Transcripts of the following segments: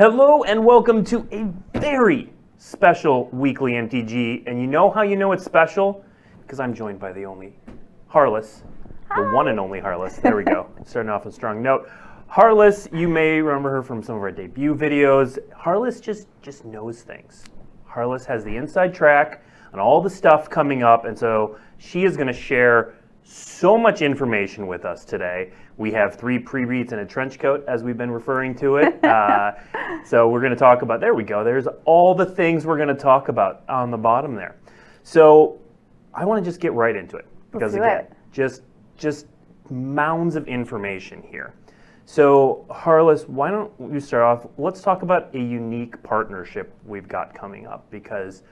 Hello and welcome to a very special weekly MTG. And you know how you know it's special? Because I'm joined by the only Harless, the one and only Harless. There we go. Starting off a strong note. Harless, you may remember her from some of our debut videos. Harless just just knows things. Harless has the inside track on all the stuff coming up, and so she is going to share so much information with us today. We have three pre-reads and a trench coat, as we've been referring to it. Uh, so we're going to talk about. There we go. There's all the things we're going to talk about on the bottom there. So I want to just get right into it because again, it. just just mounds of information here. So Harless, why don't you start off? Let's talk about a unique partnership we've got coming up because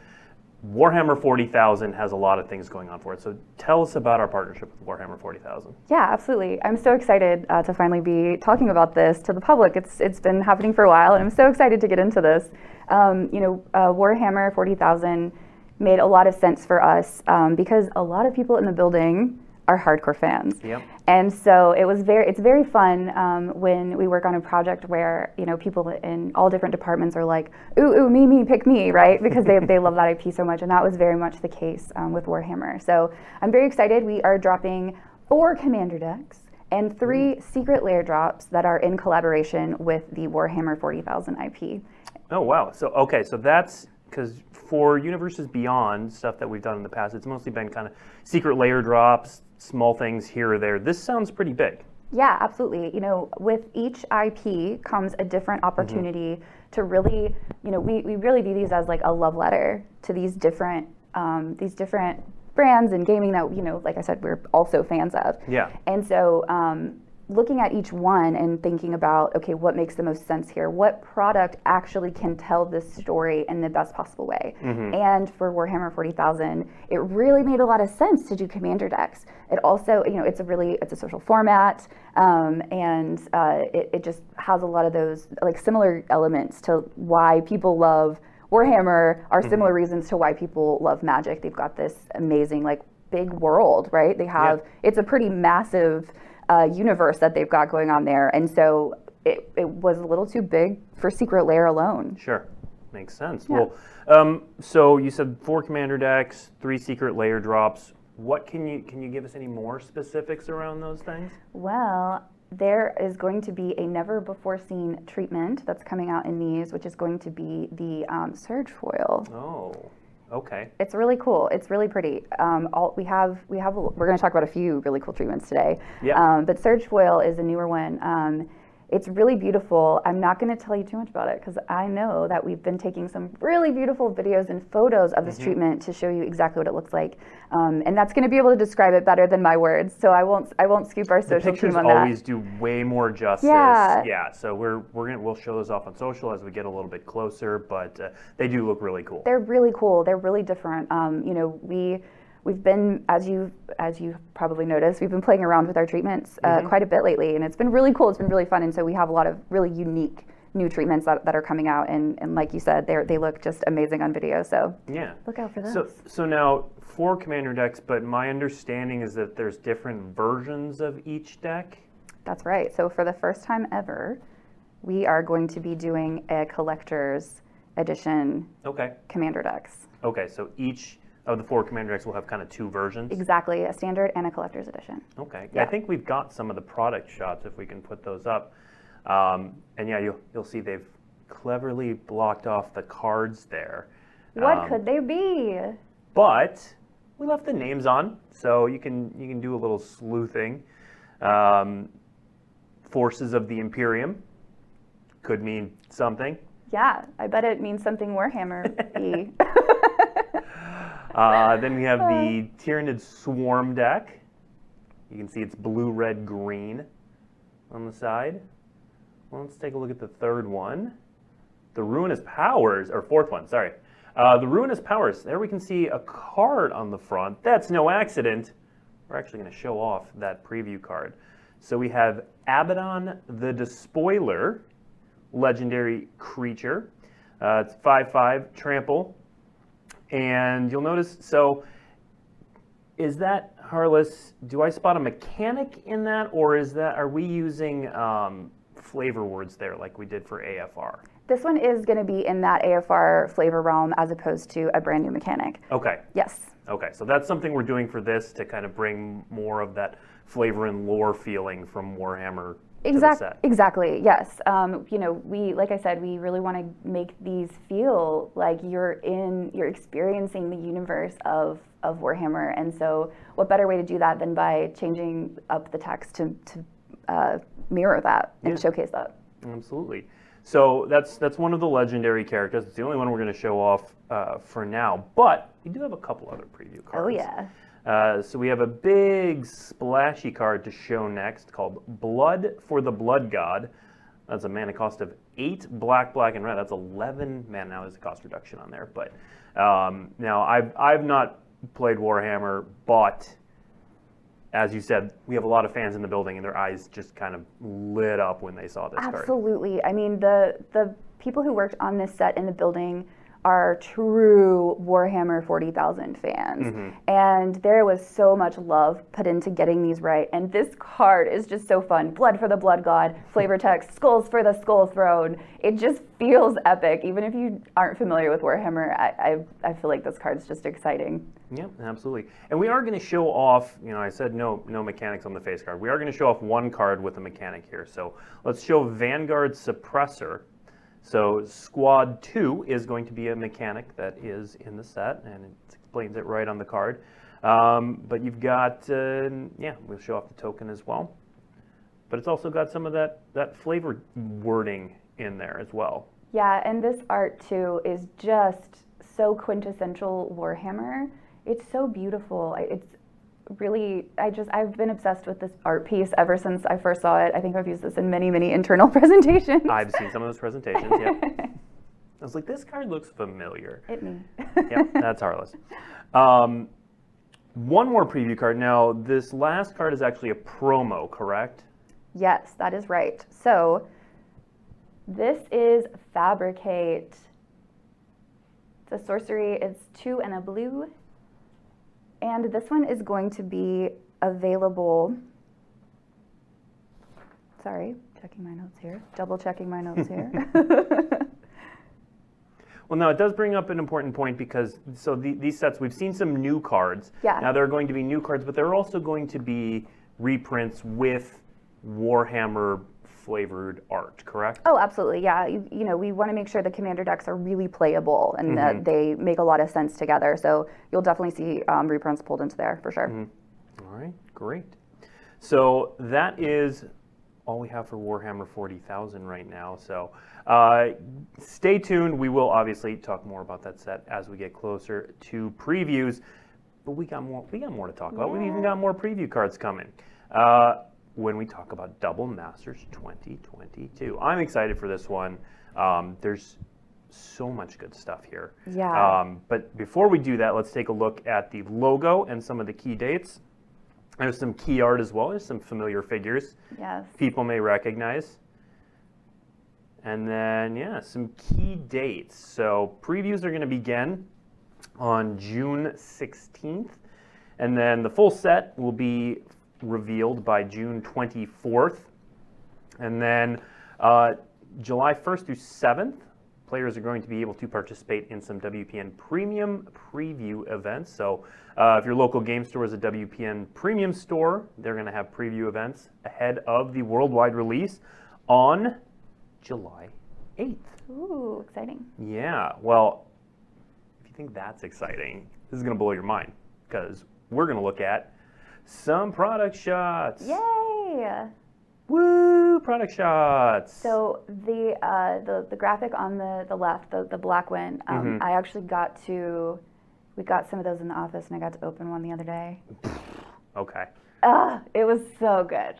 Warhammer 40,000 has a lot of things going on for it. So tell us about our partnership with Warhammer 40,000. Yeah, absolutely. I'm so excited uh, to finally be talking about this to the public. It's it's been happening for a while, and I'm so excited to get into this. Um, you know, uh, Warhammer 40,000 made a lot of sense for us um, because a lot of people in the building are hardcore fans. Yep. And so it was very, it's very fun um, when we work on a project where you know people in all different departments are like, ooh, ooh, me, me, pick me, right? Because they, they love that IP so much, and that was very much the case um, with Warhammer. So I'm very excited. We are dropping four commander decks and three Secret Lair drops that are in collaboration with the Warhammer 40,000 IP. Oh wow! So okay, so that's because for Universes Beyond stuff that we've done in the past, it's mostly been kind of Secret Lair drops, small things here or there. This sounds pretty big. Yeah, absolutely. You know, with each IP comes a different opportunity to really, you know, we, we really view these as like a love letter to these different um, these different brands and gaming that you know, like I said, we're also fans of. Yeah. And so, um, looking at each one and thinking about, okay, what makes the most sense here? What product actually can tell this story in the best possible way? And for Warhammer 40,000, it really made a lot of sense to do commander decks. It also, you know, it's a really, it's a social format, um, and uh, it, it just has a lot of those like similar elements to why people love Warhammer are similar reasons to why people love Magic. They've got this amazing like big world, right? They have it's a pretty massive uh, universe that they've got going on there, and so it, it was a little too big for Secret Lair alone. Sure, makes sense. Well, um, so you said four commander decks, three Secret Lair drops. What can you can you give us any more specifics around those things? Well, there is going to be a never before seen treatment that's coming out in these, which is going to be the um, Surge Foil. Oh, okay. It's really cool. It's really pretty. Um, all, we have we have we're going to talk about a few really cool treatments today. Yeah. Um, but Surge Foil is a newer one. Um, it's really beautiful. I'm not going to tell you too much about it because I know that we've been taking some really beautiful videos and photos of this Mm-hmm. treatment to show you exactly what it looks like, um, and that's going to be able to describe it better than my words. So I won't I won't scoop our social team on that. Pictures always do way more justice. Yeah. Yeah. So we're we're gonna we'll show those off on social as we get a little bit closer, but uh, they do look really cool. they're really cool. They're really different. Um, you know, we we've been as you as you probably noticed, we've been playing around with our treatments uh, quite a bit lately, and it's been really cool. It's been really fun, and so we have a lot of really unique new treatments that, that are coming out, and, and like you said, they they look just amazing on video. So Yeah. look out for those. So so now four commander decks, but my understanding is that there's different versions of each deck. That's right. So for the first time ever, we are going to be doing a collector's edition Okay. commander decks. Okay. So each of the four commander decks we'll have kind of two versions. Exactly, a standard and a collector's edition. Okay. I think we've got some of the product shots if we can put those up. Um, and yeah, you'll you'll see they've cleverly blocked off the cards there. What Um, could they be? but we left the names on, so you can you can do a little sleuthing. Um, Forces of the Imperium could mean something. Yeah, I bet it means something Warhammer. Uh, then we have the Tyranid Swarm deck. You can see it's blue, red, green on the side. Well, let's take a look at the third one. The Ruinous Powers, or fourth one, sorry. Uh, the Ruinous Powers. There we can see a card on the front. That's no accident. We're actually going to show off that preview card. So we have Abaddon the Despoiler, legendary creature. Uh, it's 5 5 trample. And you'll notice, so is that Harless? Do I spot a mechanic in that, or is that are we using um, flavor words there, like we did for AFR. This one is going to be in that AFR flavor realm as opposed to a brand new mechanic. Okay. Yes. Okay, so that's something we're doing for this to kind of bring more of that flavor and lore feeling from Warhammer Exactly. to the set. Exactly. Yes. Um, you know, we like I said, we really want to make these feel like you're in, you're experiencing the universe of of Warhammer, and so what better way to do that than by changing up the text to to uh, mirror that and Yeah. showcase that. Absolutely. So that's that's one of the legendary characters. It's the only one we're going to show off uh, for now. But we do have a couple other preview cards. Oh yeah. Uh, so we have a big splashy card to show next called Blood for the Blood God. That's a mana cost of eight black, black, and red. That's eleven mana. Now there's a cost reduction on there, but um, now I've I've not played Warhammer, but as you said, we have a lot of fans in the building, and their eyes just kind of lit up when they saw this card. Absolutely. I mean, the the people who worked on this set in the building are true Warhammer 40,000 fans. Mm-hmm. And there was so much love put into getting these right. And this card is just so fun. Blood for the Blood God, flavor text, skulls for the Skull Throne. It just feels epic. Even if you aren't familiar with Warhammer, I, I, I feel like this card's just exciting. Yep, absolutely. And we are going to show off, you know, I said no no mechanics on the face card. We are going to show off one card with a mechanic here. So let's show Vanguard Suppressor. So Squad 2 is going to be a mechanic that is in the set, and it explains it right on the card. Um, but you've got, uh, yeah, we'll show off the token as well. But it's also got some of that, that flavor wording in there as well. Yeah, and this art too is just so quintessential Warhammer. It's so beautiful. It's really, I just, I've been obsessed with this art piece ever since I first saw it. I think I've used this in many, many internal presentations. I've seen some of those presentations, yeah I was like, this card looks familiar. Hit me. yep, that's Harless. Um, one more preview card. Now, this last card is actually a promo, correct? Yes, that is right. So, this is Fabricate. It's a sorcery. It's two and a blue. And this one is going to be available. Sorry, checking my notes here. Double checking my notes here. Well, no, it does bring up an important point because so the, these sets we've seen some new cards. Yeah. Now there are going to be new cards, but there are also going to be reprints with Warhammer flavored art, correct? Oh, absolutely. Yeah. You, you know, we want to make sure the commander decks are really playable and that they make a lot of sense together. So you'll definitely see um, reprints pulled into there for sure. All right, great. So that is all we have for Warhammer 40,000 right now. So uh, stay tuned. We will obviously talk more about that set as we get closer to previews. But we got more. We got more to talk about. We've even got more preview cards coming. Uh, when we talk about Double Masters 2022, I'm excited for this one. Um, there's so much good stuff here. Yeah. Um, but before we do that, let's take a look at the logo and some of the key dates. There's some key art as well. There's some familiar figures Yes. people may recognize. And then, yeah, some key dates. So previews are going to begin on June 16th. And then the full set will be revealed by June 24th. And then uh, July 1st through 7th, players are going to be able to participate in some WPN premium preview events. So uh, if your local game store is a WPN premium store, they're going to have preview events ahead of the worldwide release on July 8th. Ooh, exciting. Yeah, well, if you think that's exciting, this is going to blow your mind because we're going to look at some product shots. Yay! Woo, product shots. So the uh, the the graphic on the the left, the the black one, um, Mm-hmm. I actually got to. We got some of those in the office, and I got to open one the other day. okay. Ah, it was so good,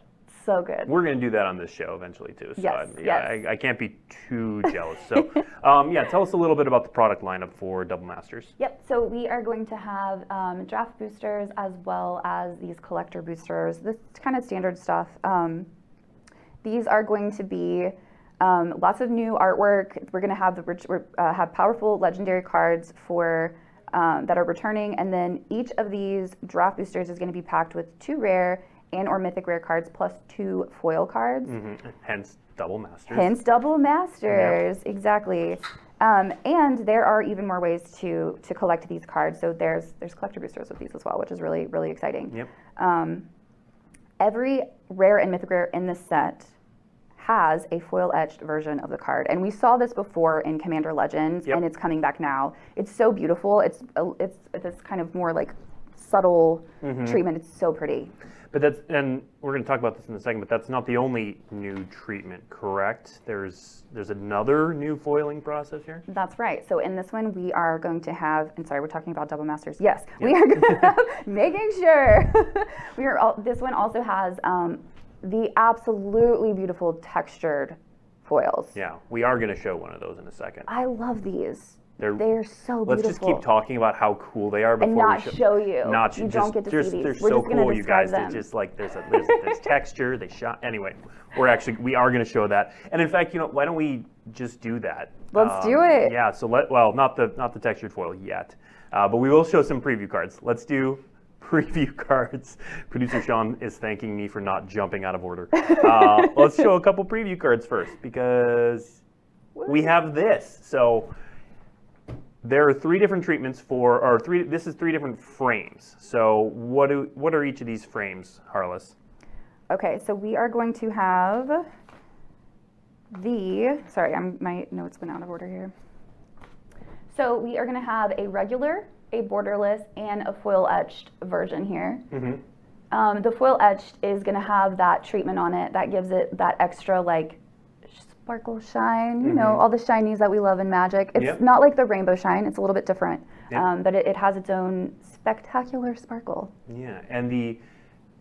so good. We're going to do that on this show eventually too. So Yes, I, yeah, yes. I, I can't be too jealous. So, um, yeah, tell us a little bit about the product lineup for Double Masters. Yep. So we are going to have um, draft boosters as well as these collector boosters. This kind of standard stuff. Um, these are going to be um, lots of new artwork. We're going to have the ret- uh, have powerful legendary cards for um, that are returning, and then each of these draft boosters is going to be packed with two rare and or mythic rare cards plus two foil cards. Mhm. Hence, double masters. Hence double masters, exactly. Um, and there are even more ways to to collect these cards. So there's there's collector boosters with these as well, which is really really exciting. Yep. Um, every rare and mythic rare in this set has a foil etched version of the card, and we saw this before in Commander Legends, Yep. and it's coming back now. It's so beautiful. It's it's it's this kind of more like subtle Mm-hmm. treatment. It's so pretty. But that's and we're going to talk about this in a second. But that's not the only new treatment, correct? There's there's another new foiling process here. That's right. So in this one, we are going to have, and sorry, we're talking about double masters. Yes, we are going to have, making sure. we are. All, this one also has um, the absolutely beautiful textured foils. Yeah, we are going to show one of those in a second. I love these. They're- They're so beautiful. Let's just keep talking about how cool they are before and we not show, show you. Not you just, don't get to they're, see these. They're We're so cool, you guys. describe They're just like there's a, there's, there's texture. They shot anyway. We're actually we are going to show that. And in fact, you know, why don't we just do that? Um, Let's do it. Yeah. So let well, not the not the textured foil yet, uh, but we will show some preview cards. Let's do preview cards. Producer Sean is thanking me for not jumping out of order. Uh, let's show a couple preview cards first because we have this. So there are three different treatments for, or three. This is three different frames. So what do what are each of these frames, Harless? Okay, so we are going to have the, sorry, I'm, my notes went out of order here. So we are going to have a regular, a borderless, and a foil etched version here. Um, the foil etched is going to have that treatment on it that gives it that extra like sparkle shine, you know, all the shinies that we love in Magic. It's Yep. not like the rainbow shine; it's a little bit different, Yep. um, but it, it has its own spectacular sparkle. Yeah, and the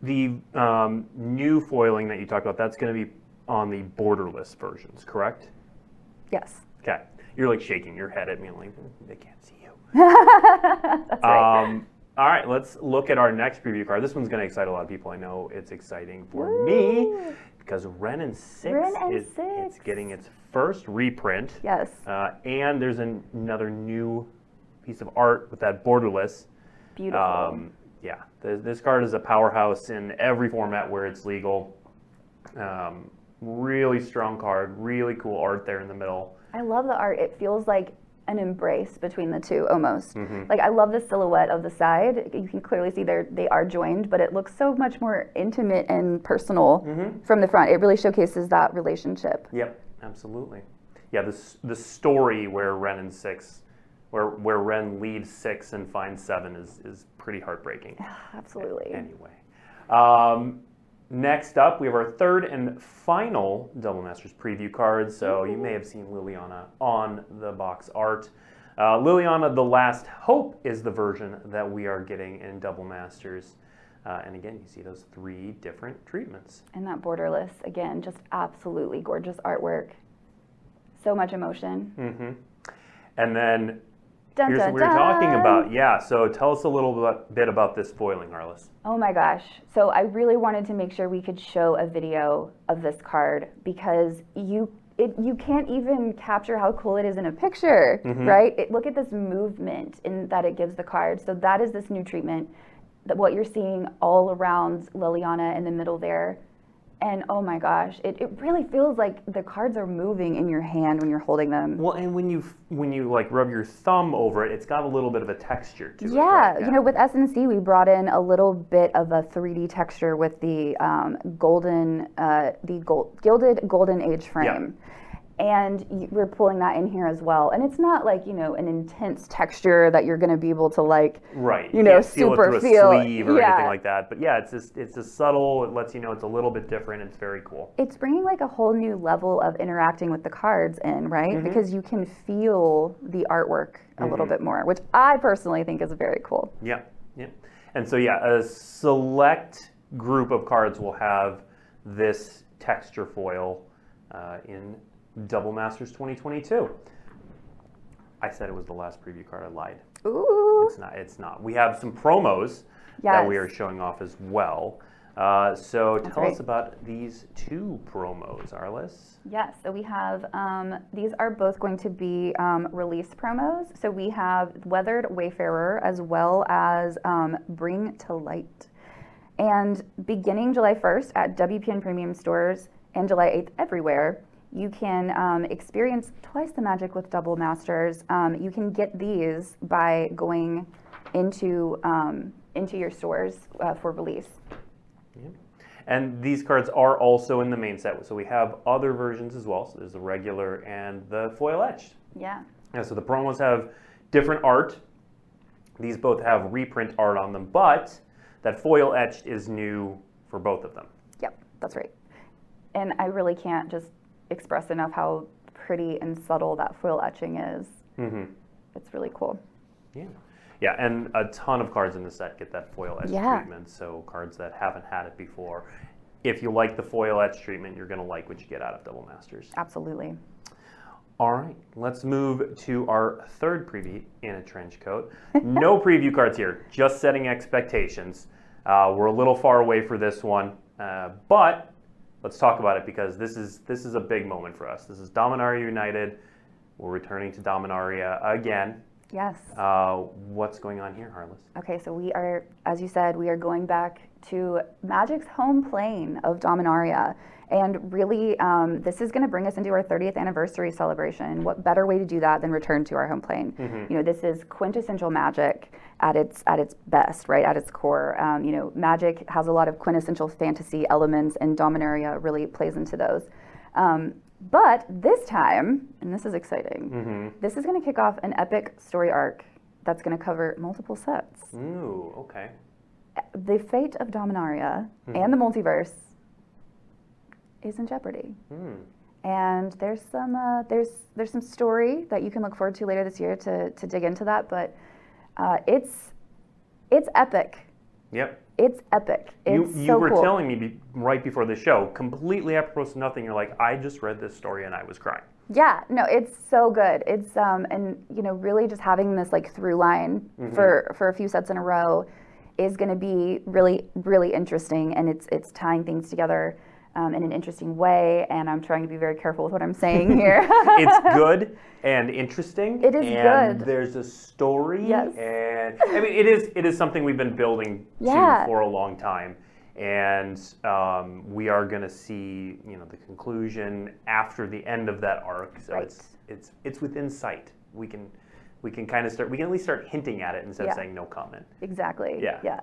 the um, new foiling that you talked about, that's going to be on the borderless versions, correct? Yes, Okay. You're like shaking your head at me, like they can't see you. that's right. Um, all right, let's look at our next preview card. This one's going to excite a lot of people. I know it's exciting for me because Wrenn and Six Wrenn and is it's getting its first reprint. yes. Uh, and there's an, another new piece of art with that borderless. Beautiful. Um, yeah, th- this card is a powerhouse in every format where it's legal. Um, really strong card, really cool art there in the middle. I love the art. It feels like an embrace between the two almost. Mm-hmm. Like I love the silhouette of the side. You can clearly see they're they are joined, but it looks so much more intimate and personal Mm-hmm. from the front. It really showcases that relationship. Yep, absolutely. Yeah, this the story where Wrenn and six, where where Wrenn leaves six and finds seven is is pretty heartbreaking. Absolutely. Anyway, um, next up we have our third and final Double Masters preview card. So you may have seen Liliana on the box art. Uh, Liliana, the Last Hope is the version that we are getting in Double Masters. Uh, and again, you see those three different treatments. And that borderless, again, just absolutely gorgeous artwork. So much emotion. hmm And then Dun, here's dun, what we were talking dun. about. Yeah, so tell us a little bit, about this foiling, Arliss. Oh my gosh. So I really wanted to make sure we could show a video of this card because you it, you can't even capture how cool it is in a picture, mm-hmm. right? It, look at this movement in that it gives the card. So that is this new treatment. That what you're seeing all around Liliana in the middle there. And oh my gosh, it, it really feels like the cards are moving in your hand when you're holding them. Well, and when you when you like rub your thumb over it, it's got a little bit of a texture to it. Yeah, right? you know, with SNC, we brought in a little bit of a 3D texture with the um, golden, uh, the gold, gilded golden age frame. And we're pulling that in here as well. And it's not like, you know, an intense texture that you're going to be able to like, right. you know, super feel- a sleeve or yeah. anything like that. But yeah, it's just it's a subtle. It lets you know it's a little bit different. It's very cool. it's bringing like a whole new level of interacting with the cards in, right? Mm-hmm. Because you can feel the artwork a little Mm-hmm. bit more, which I personally think is very cool. Yeah, yeah. And so yeah, a select group of cards will have this texture foil uh, in Double Masters 2022. I said it was the last preview card. I lied. Ooh. It's not. It's not. We have some promos that we are showing off as well. Uh, so tell right. us about these two promos, Arliss. Yes, so we have, um, these are both going to be um, release promos. So we have Weathered Wayfarer as well as um, Bring to Light. And beginning July 1st at WPN Premium stores and July 8th everywhere, you can um, experience twice the magic with double masters. Um, you can get these by going into um, into your stores uh, for release. Yeah. And these cards are also in the main set. So we have other versions as well. So there's the regular and the foil etched. Yeah. Yeah, so the promos have different art. These both have reprint art on them, but that foil etched is new for both of them. Yep, that's right. And I really can't just express enough how pretty and subtle that foil etching is. Mm-hmm. It's really cool. Yeah. Yeah, and a ton of cards in the set get that foil etch Yeah. treatment. So cards that haven't had it before. If you like the foil etch treatment, you're going to like what you get out of Double Masters. Absolutely. All right, let's move to our third preview in a trench coat. No preview cards here, just setting expectations. Uh, we're a little far away for this one, uh, but let's talk about it because this is this is a big moment for us. This is Dominaria United. We're returning to Dominaria again. Yes. Uh, what's going on here, Harless? Okay, so we are, as you said, we are going back to Magic's home plane of Dominaria. And really, um, this is going to bring us into our 30th anniversary celebration. What better way to do that than return to our home plane? You know, this is quintessential Magic at its at its best, right? At its core. Um, you know, Magic has a lot of quintessential fantasy elements, and Dominaria really plays into those. Um, but this time, and this is exciting, this is going to kick off an epic story arc that's going to cover multiple sets Ooh, okay. the fate of Dominaria and the multiverse is in jeopardy. Hmm. And there's some uh, there's there's some story that you can look forward to later this year to to dig into that. But uh, it's it's epic. Yep. It's epic. You, It's you so were cool. telling me be, right before the show, completely apropos to nothing. You're like, I just read this story and I was crying. Yeah, no, it's so good. It's um and you know really just having this like through line for for a few sets in a row is going to be really really interesting and it's it's tying things together um, in an interesting way and I'm trying to be very careful with what I'm saying here. it's good and interesting. It is and good. There's a story. Yes. And I mean, it is it is something we've been building Yeah. to for a long time, and um, we are going to see you know the conclusion after the end of that arc. So Right. it's it's it's within sight. We can we can kind of start. We can at least start hinting at it instead Yeah. of saying no comment. exactly. Yeah. Yeah.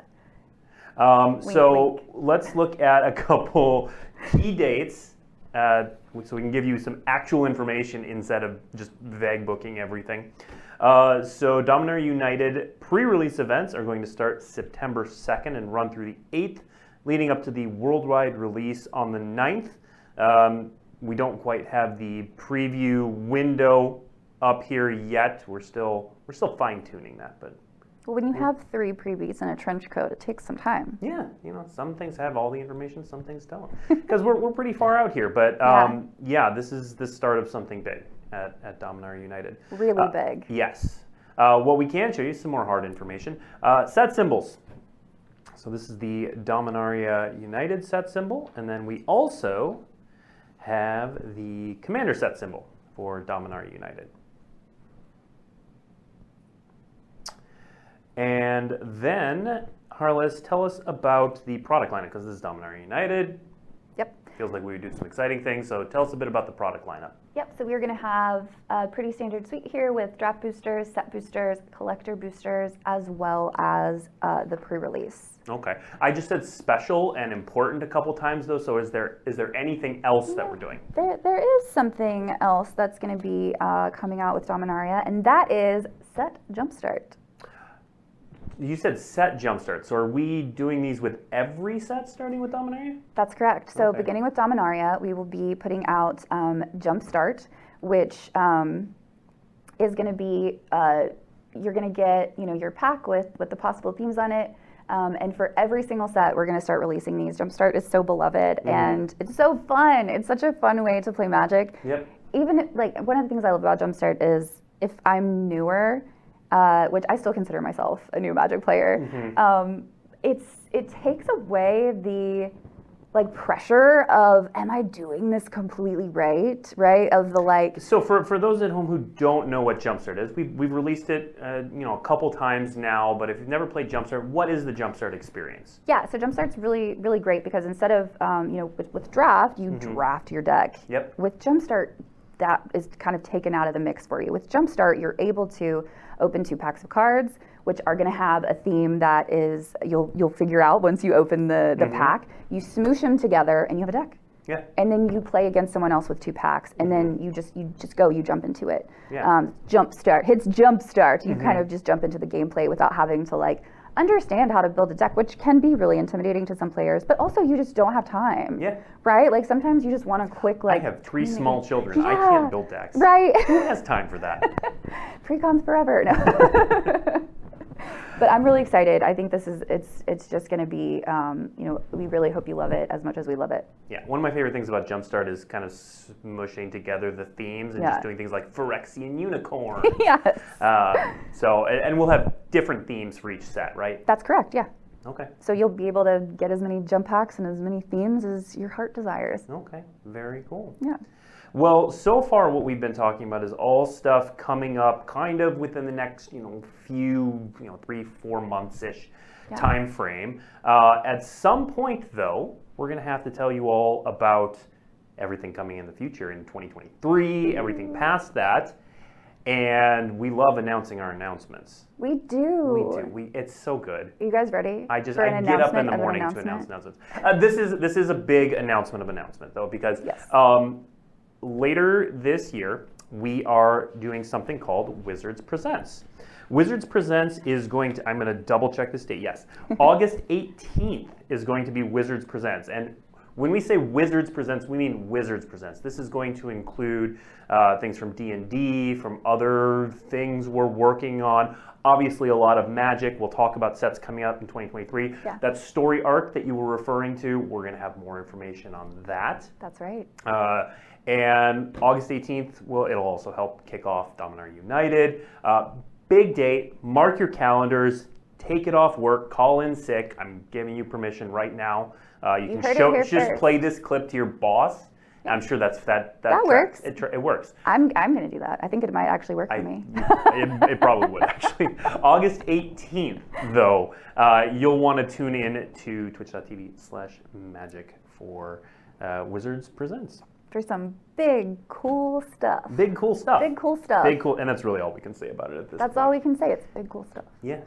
Um, so wink. let's look at a couple key dates uh, so we can give you some actual information instead of just vague booking everything. Uh, so Dominaria United pre-release events are going to start September 2nd and run through the 8th, leading up to the worldwide release on the 9th. Um, we don't quite have the preview window up here yet. We're still we're still fine-tuning that, but when you have three prebeats and a trench coat, it takes some time. Yeah, you know, some things have all the information, some things don't. Because we're, we're pretty far out here. But Yeah. um, yeah. this is the start of something big at, at Dominaria United. Really Uh, big. Yes. Uh, what we can show you, is some more hard information. Uh, set symbols. So this is the Dominaria United set symbol. And then we also have the Commander set symbol for Dominaria United. And then, Harless, tell us about the product lineup because this is Dominaria United. Yep. Feels like we would do some exciting things. So tell us a bit about the product lineup. Yep, so we're going to have a pretty standard suite here with draft boosters, set boosters, collector boosters, as well as uh, the pre-release. Okay. I just said special and important a couple times though. So is there is there anything else that we're doing? There, there is something else that's going to be uh, coming out with Dominaria, and that is Set Jumpstart. You said set jumpstart. So are we doing these with every set starting with Dominaria? That's correct. So Okay. beginning with Dominaria, we will be putting out um, Jumpstart, which um, is going to be uh, you're going to get you know your pack with with the possible themes on it. Um, and for every single set, we're going to start releasing these. Jumpstart is so beloved and it's so fun. It's such a fun way to play Magic. Yep. Even like one of the things I love about Jumpstart is if I'm newer, uh, which I still consider myself a new Magic player, um, it's it takes away the like pressure of am I doing this completely right? Right? Of the like So for, for those at home who don't know what Jumpstart is, we've, we've released it uh, you know a couple times now. But if you've never played Jumpstart, what is the Jumpstart experience? yeah. So Jumpstart's really really great because instead of um, you know with, with draft you draft your deck. Yep. With Jumpstart, that is kind of taken out of the mix for you. With Jumpstart, you're able to open two packs of cards, which are going to have a theme that is you'll you'll figure out once you open the the mm-hmm. pack. You smoosh them together, and you have a deck. Yeah. And then you play against someone else with two packs, and then mm-hmm. you just you just go, you jump into it. Yeah. Um, jump start hits jump start. You mm-hmm. kind of just jump into the gameplay without having to like understand how to build a deck, which can be really intimidating to some players. But also, you just don't have time. Yeah. Right? Like sometimes you just want a quick like I have three small children. I can't build decks. Right. Who has time for that? Pre-cons forever. No. but I'm really excited. I think this is it's it's just going to be um, you know we really hope you love it as much as we love it. Yeah, one of my favorite things about Jumpstart is kind of smushing together the themes and Yeah. just doing things like Phyrexian Unicorn. yes. uh, so, and, and we'll have different themes for each set, right? That's correct. Yeah. Okay. So you'll be able to get as many jump packs and as many themes as your heart desires. Okay. Very cool. Yeah. Well, so far what we've been talking about is all stuff coming up kind of within the next, you know, few, you know, three, four months ish Yeah. time frame. Uh, at some point, though, we're going to have to tell you all about everything coming in the future in 2023, everything past that. And we love announcing our announcements. We do. We do. We, it's so good. Are you guys ready? I just I get up in the morning to announce announcements. Uh, this is this is a big announcement of announcement though because Yes. um, later this year we are doing something called Wizards Presents. Wizards Presents is going to I'm going to double check this date. Yes, August 18th is going to be Wizards Presents and. When we say Wizards Presents, we mean Wizards Presents. This is going to include uh, things from D&D, from other things we're working on. Obviously, a lot of Magic. We'll talk about sets coming up in 2023. Yeah. That story arc that you were referring to, we're going to have more information on that. That's right. Uh, and August 18th, will it'll also help kick off Dominaria United. Uh, big date. Mark your calendars. Take it off work. Call in sick. I'm giving you permission right now. Uh, you, You can show just first. play this clip to your boss. I'm sure that's that. That, That works. It, it works. I'm I'm gonna do that. I think it might actually work I, for me. it, it probably would actually. August 18th, though, uh, you'll want to tune in to twitch.tv slash magic for uh, Wizards Presents. For some big cool stuff. Big cool stuff. Big cool stuff. Big cool, and that's really all we can say about it at this That's point. all we can say. It's big cool stuff. Yes.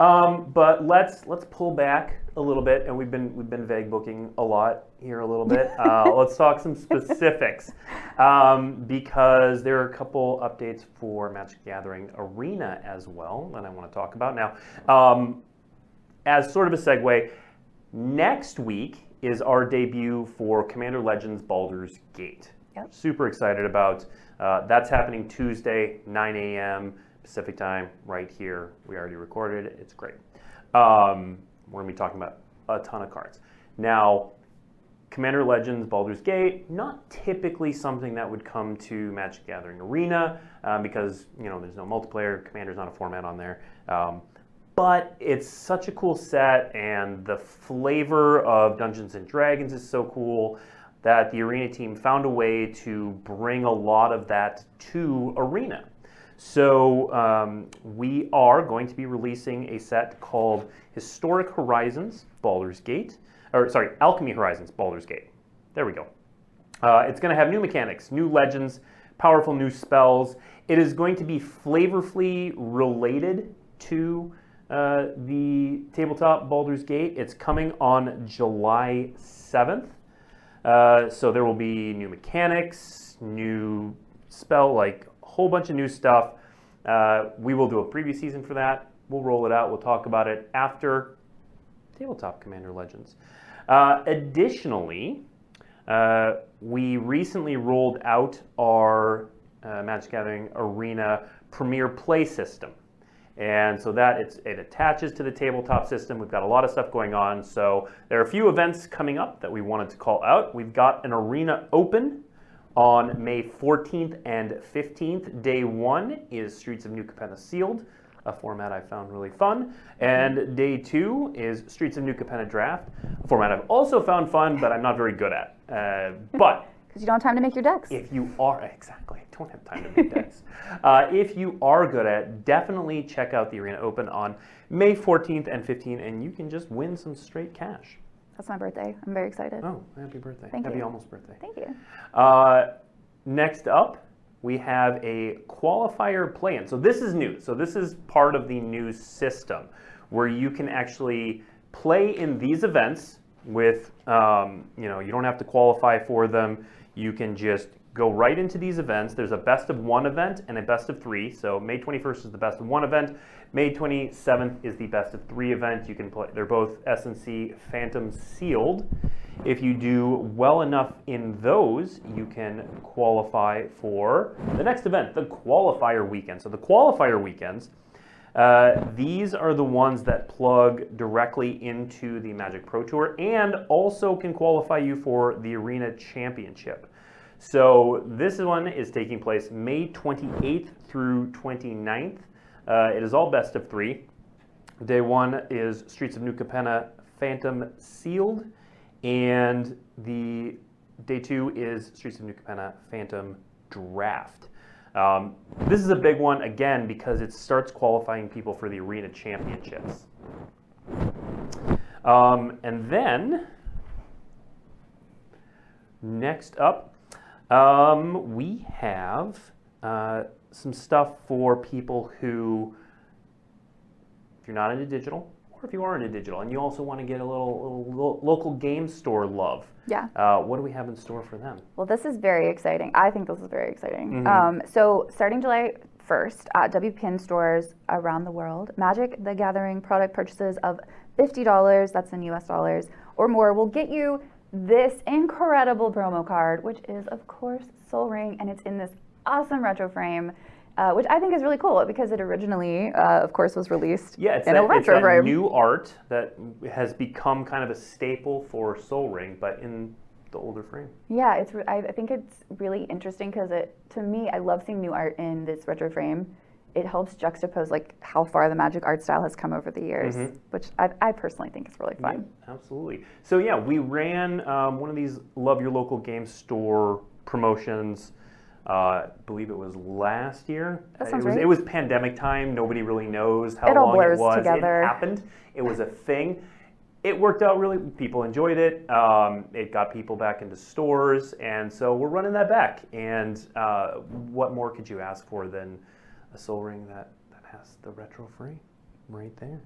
Um, but let's let's pull back a little bit, and we've been we've been vague booking a lot here a little bit. Uh, let's talk some specifics um, because there are a couple updates for Magic Gathering Arena as well that I want to talk about now. Um, as sort of a segue, next week is our debut for Commander Legends Baldur's Gate. Yep. Super excited about. Uh, that's happening Tuesday, 9 a.m. Pacific time, right here. We already recorded it. It's great. Um, we're gonna be talking about a ton of cards. Now, Commander Legends Baldur's Gate, not typically something that would come to Magic Gathering Arena um, because you know there's no multiplayer. Commander's not a format on there. Um, but it's such a cool set, and the flavor of Dungeons and Dragons is so cool that the Arena team found a way to bring a lot of that to Arena. So um, we are going to be releasing a set called Historic Horizons Baldur's Gate, or sorry, Alchemy Horizons Baldur's Gate. There we go. Uh, it's going to have new mechanics, new legends, powerful new spells. It is going to be flavorfully related to uh, the tabletop Baldur's Gate. It's coming on July 7th. Uh, so there will be new mechanics, new spell, like whole bunch of new stuff. Uh, we will do a preview season for that. We'll roll it out. We'll talk about it after Tabletop Commander Legends. Uh, additionally, uh, we recently rolled out our uh, Magic Gathering Arena Premier Play system. And so that it's, it attaches to the tabletop system. We've got a lot of stuff going on. So there are a few events coming up that we wanted to call out. We've got an Arena Open on May 14th and 15th. Day one is Streets of New Capenna Sealed. a format I found really fun. And day two is Streets of New Capenna Draft, a format I've also found fun, but I'm not very good at. Uh, but Because you don't have time to make your decks. if you are exactly, I don't have time to make decks. Uh, if you are good at, definitely check out the Arena Open on May 14th and 15th, and you can just win some straight cash. That's my birthday. I'm very excited. Oh, happy birthday! Thank happy you. almost birthday. Thank you. Uh, next up, we have a qualifier play-in. So this is new. So this is part of the new system where you can actually play in these events with, um, you know, you don't have to qualify for them. You can just go right into these events. There's a best of one event and a best of three. So May 21st is the best of one event. May 27th is the best of three event. You can play. They're both SNC Phantom sealed. If you do well enough in those, you can qualify for the next event, the qualifier weekend. So the qualifier weekends, uh, these are the ones that plug directly into the Magic Pro Tour and also can qualify you for the Arena Championship. So this one is taking place May 28th through 29th. Uh, it is all best of three. Day one is Streets of New Capenna Phantom Sealed, and the day two is Streets of New Capenna Phantom Draft. Um, this is a big one again because it starts qualifying people for the Arena Championships. Um, and then next up, um, we have uh, some stuff for people who if you're not into digital, or if you are into digital, and you also want to get a little, little lo- local game store love. Yeah. Uh, what do we have in store for them? Well, this is very exciting. I think this is very exciting. Mm-hmm. Um, so, starting July 1st at WPN stores around the world, Magic the Gathering product purchases of $50, that's in US dollars, or more will get you this incredible promo card, which is, of course, Sol Ring, and it's in this awesome retro frame. Uh, which I think is really cool because it originally, uh, of course, was released Yeah, it's in that, a it's retro that frame. new art that has become kind of a staple for Sol Ring, but in the older frame. Yeah, it's. I, think it's really interesting because it, to me, I love seeing new art in this retro frame. It helps juxtapose like how far the magic art style has come over the years, which I, I personally think is really fun. Yeah, absolutely. So yeah, we ran um, one of these Love Your Local Game Store promotions. Uh, I believe it was last year. That sounds it was right. it was pandemic time. Nobody really knows how It all long blurs it was. together. It happened. It was a thing. It worked out really. People enjoyed it. Um, it got people back into stores, and so we're running that back. And uh, what more could you ask for than a Sol Ring that that has the retro frame right there?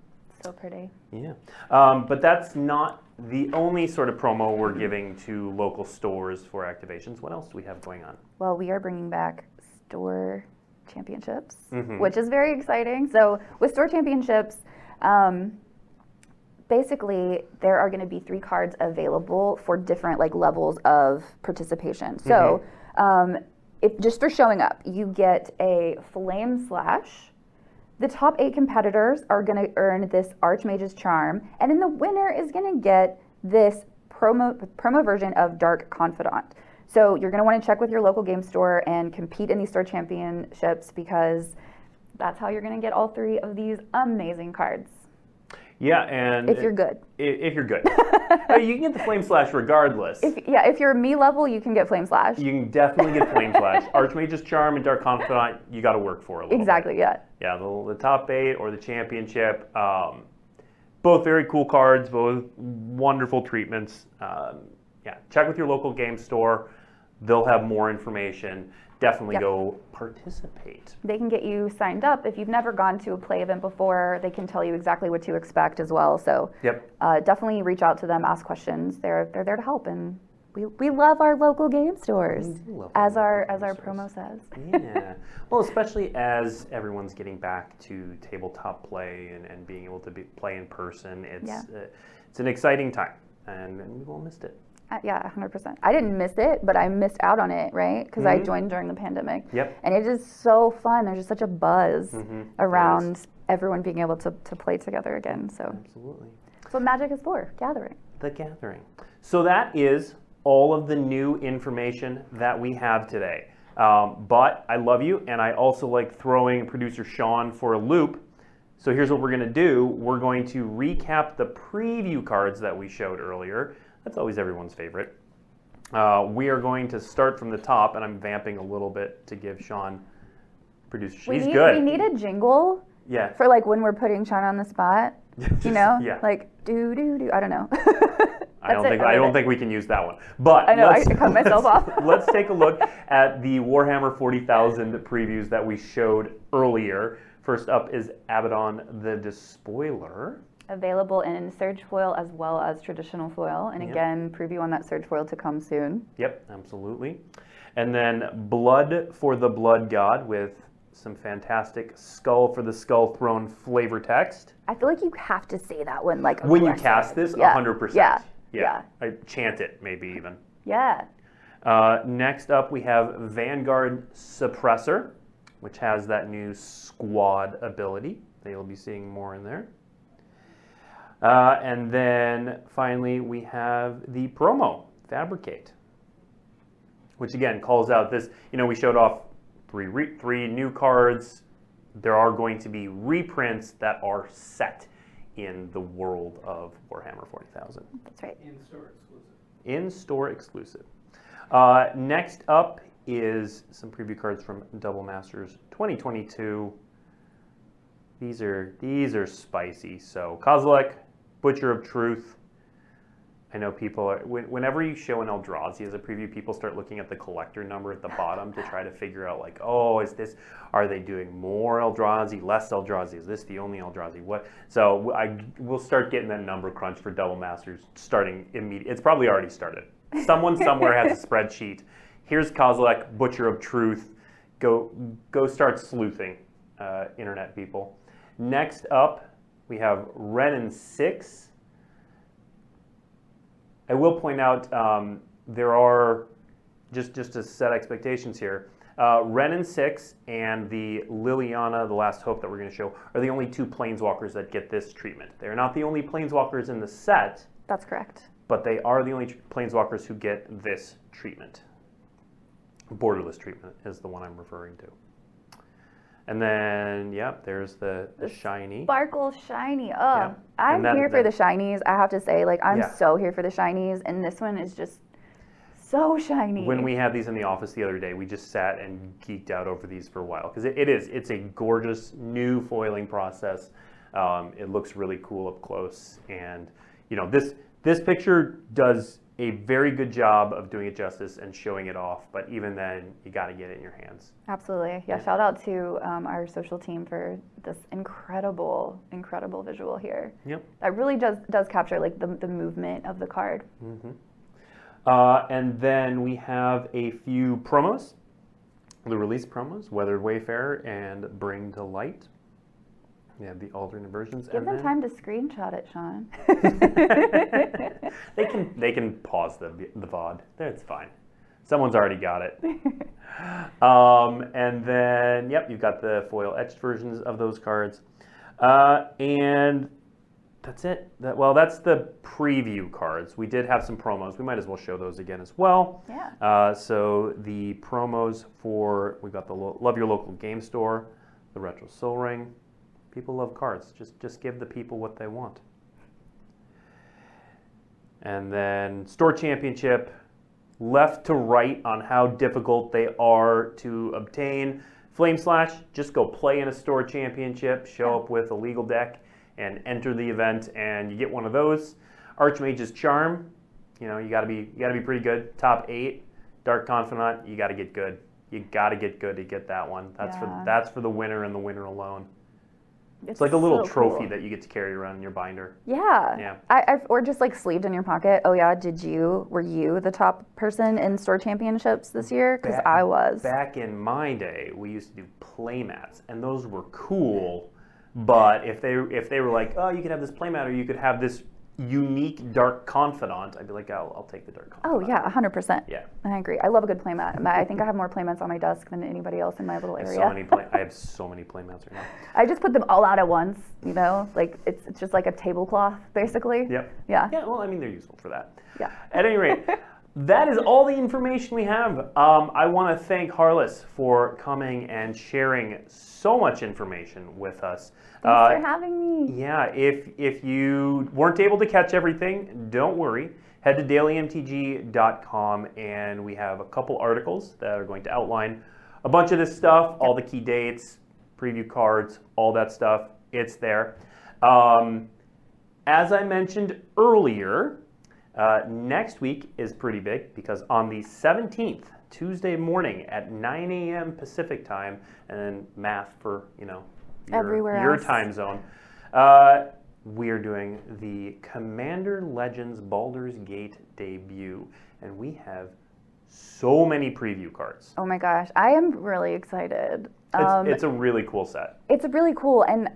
So pretty. Yeah, um, but that's not the only sort of promo we're giving to local stores for activations. What else do we have going on? Well, we are bringing back store championships, Mhm. which is very exciting. So, with store championships, um, basically there are going to be three cards available for different like levels of participation. So, um, if just for showing up, you get a flame slash. The top eight competitors are going to earn this Archmage's Charm, and then the winner is going to get this promo promo version of Dark Confidant. So you're going to want to check with your local game store and compete in these store championships because that's how you're going to get all three of these amazing cards Yeah, and if you're good. i- if you're good, Uh, you can get the flame slash regardless. If yeah, if you're a me level, you can get Flame Slash. you can definitely get flame slash. Archmage's charm and dark confidant. You got to work for a little. bit. Exactly. Yeah. Yeah, the, the top eight or the championship. Um, both very cool cards, both wonderful treatments. Um, yeah, check with your local game store. They'll have more information. Definitely Yep. go participate. They can get you signed up if you've never gone to a play event before. They can tell you exactly what to expect as well. So Yep. uh, definitely reach out to them, ask questions. They're they're there to help, and we, we love our local game stores, We do love as our as our game promo says. yeah. Well, especially as everyone's getting back to tabletop play and, and being able to be, play in person, it's Yeah. uh, it's an exciting time, and, and we've all missed it. Uh, yeah, 100%. I didn't miss it, but I missed out on it, right? Because I joined during the pandemic. Yep. And it is so fun. There's just such a buzz Mhm. It around everyone being able to, to play together again. So Absolutely. what Magic is for, gathering. The Gathering. So that is all of the new information that we have today. Um, but I love you, and I also like throwing producer Sean for a loop. So here's what we're going to do. We're going to recap the preview cards that we showed earlier. That's always everyone's favorite. Uh, we are going to start from the top, and I'm vamping a little bit to give Sean producer. We She's need, good. We need a jingle yeah. for like when we're putting Sean on the spot. Just- You know, Yeah. like do do do. I don't know. I don't it, think I don't it. think we can use that one. But I know, I cut myself off. let's take a look at the Warhammer 40,000 previews that we showed earlier. First up is Abaddon the Despoiler. Available in Surge foil as well as traditional foil, and Yep. again, preview on that Surge foil to come soon. Yep, absolutely. And then Blood for the Blood God with some fantastic Skull for the Skull Throne flavor text. I feel like you have to say that one like When you cast this, Yeah. 100%. Yeah. Yeah. I chant it, maybe even. Yeah. Uh, next up, we have Vanguard Suppressor, which has that new squad ability that you'll be seeing more in there. Uh, and then finally, we have the promo, Fabricate, which again calls out this. You know, we showed off three, re- three new cards. There are going to be reprints that are set in the world of Warhammer 40,000 That's right. In-store exclusive. in-store exclusive. Uh, next up is some preview cards from Double Masters 2022. These are these are spicy. So Kozilek, Butcher of Truth. I know people are when, whenever you show an Eldrazi as a preview, people start looking at the collector number at the bottom to try to figure out like, oh, is this? Are they doing more Eldrazi, less Eldrazi? Is this the only Eldrazi? What? So I we'll start getting that number crunch for Double Masters starting immediately. It's probably already started. Someone somewhere has a spreadsheet. Here's Kozilek, Butcher of Truth. Go go start sleuthing, uh, internet people. Next up, we have Renin Six. I will point out um, there are just just to set expectations here. Uh, Renin Six and the Liliana, the Last Hope that we're going to show, are the only two planeswalkers that get this treatment. They're not the only planeswalkers in the set, That's correct. but they are the only planeswalkers who get this treatment. Borderless treatment is the one I'm referring to. And then, yep, there's the, the shiny. Sparkle shiny. Oh, Yeah. I'm that- here for that- the shinies. I have to say, like, I'm Yeah. so here for the shinies, and this one is just so shiny. When we had these in the office the other day, we just sat and geeked out over these for a while because it, it is. It's a gorgeous new foiling process. Um, it looks really cool up close, and you know this this picture does a very good job of doing it justice and showing it off. But even then, you got to get it in your hands. Absolutely. Yeah, shout out to um, our social team for this incredible, incredible visual here. Yep. That really does does capture like the, the movement of the card. Uh, and then we have a few promos, the release promos, Weathered Wayfarer and Bring to Light. Have the alternate versions. Give them then- time to screenshot it, Sean. they can they can pause the the VOD. It's fine. Someone's already got it. Um, and then yep, you've got the foil etched versions of those cards, uh, and that's it. That, well, that's the preview cards. We did have some promos. We might as well show those again as well. Yeah. Uh, so the promos for we've got the Lo- Love Your Local Game Store, the Retro Sol Ring. People love cards. Just just give the people what they want. And then store championship, left to right on how difficult they are to obtain. Flame Slash, just go play in a store championship, show up with a legal deck, and enter the event, and you get one of those. Archmage's Charm, you know, you gotta be you gotta be pretty good. Top eight. Dark Confidant, you gotta get good. You gotta get good to get that one. That's for that's for the winner and the winner alone. It's like a little so trophy cool. that you get to carry around in your binder. Yeah. Yeah. I, I've, or just like sleeved in your pocket. Oh yeah, did you? Were you the top person in store championships this year? Because I was. Back in my day, we used to do playmats, and those were cool. But if they if they were like, oh, you could have this playmat, or you could have this unique dark confidant, I'd be like, I'll, I'll take the dark Oh confidant. yeah, hundred percent. Yeah. I agree. I love a good playmat. I think I have more playmats on my desk than anybody else in my little I have area. so many play- I have so many playmats right now. I just put them all out at once. You know, like it's it's just like a tablecloth basically. Yep. Yeah. Yeah. Well, I mean, they're useful for that. Yeah. At any rate, that is all the information we have. Um, I want to thank Harless for coming and sharing so much information with us. Thanks Uh, for having me. Yeah, if if you weren't able to catch everything, don't worry. Head to dailymtg.com and we have a couple articles that are going to outline a bunch of this stuff, all the key dates, preview cards, all that stuff. It's there. Um, as I mentioned earlier, uh, next week is pretty big because on the 17th, Tuesday morning at 9 a.m. Pacific time, and then math for you know your, Everywhere your else. time zone. Uh, we are doing the Commander Legends Baldur's Gate debut, and we have so many preview cards. Oh my gosh, I am really excited. It's, Um, it's a really cool set. it's really cool, and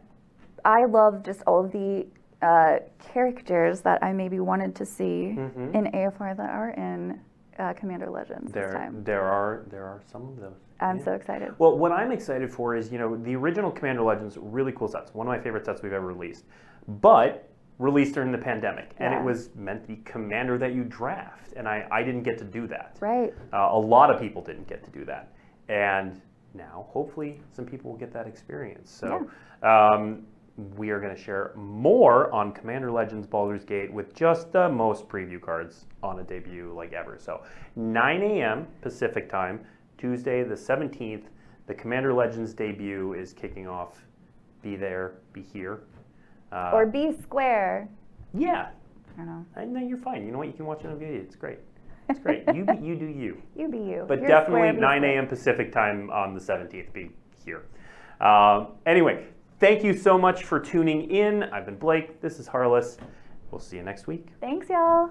I love just all of the uh, characters that I maybe wanted to see Mhm. in AFR that are in uh, Commander Legends this There, time. there are there are some of those. I'm Yeah. so excited. Well, what I'm excited for is, you know, the original Commander Legends, really cool sets. One of my favorite sets we've ever released. But released during the pandemic. And Yeah. it was meant to be Commander that you draft. And I, I didn't get to do that. Right. Uh, a lot of people didn't get to do that. And now, hopefully, some people will get that experience. So, um, we are going to share more on Commander Legends Baldur's Gate with just the most preview cards on a debut like ever. So, 9 a.m. Pacific time, Tuesday the 17th, the Commander Legends debut is kicking off. Be there, be here. Uh, or B Square. yeah, I don't know. I know you're fine. You know what? You can watch it on video. It's great. It's great. you, be- you do you. You be you. But You're definitely square, 9 a.m. Pacific time on the 17th. Be here. Um, anyway, thank you so much for tuning in. I've been Blake. This is Harless. We'll see you next week. Thanks, y'all.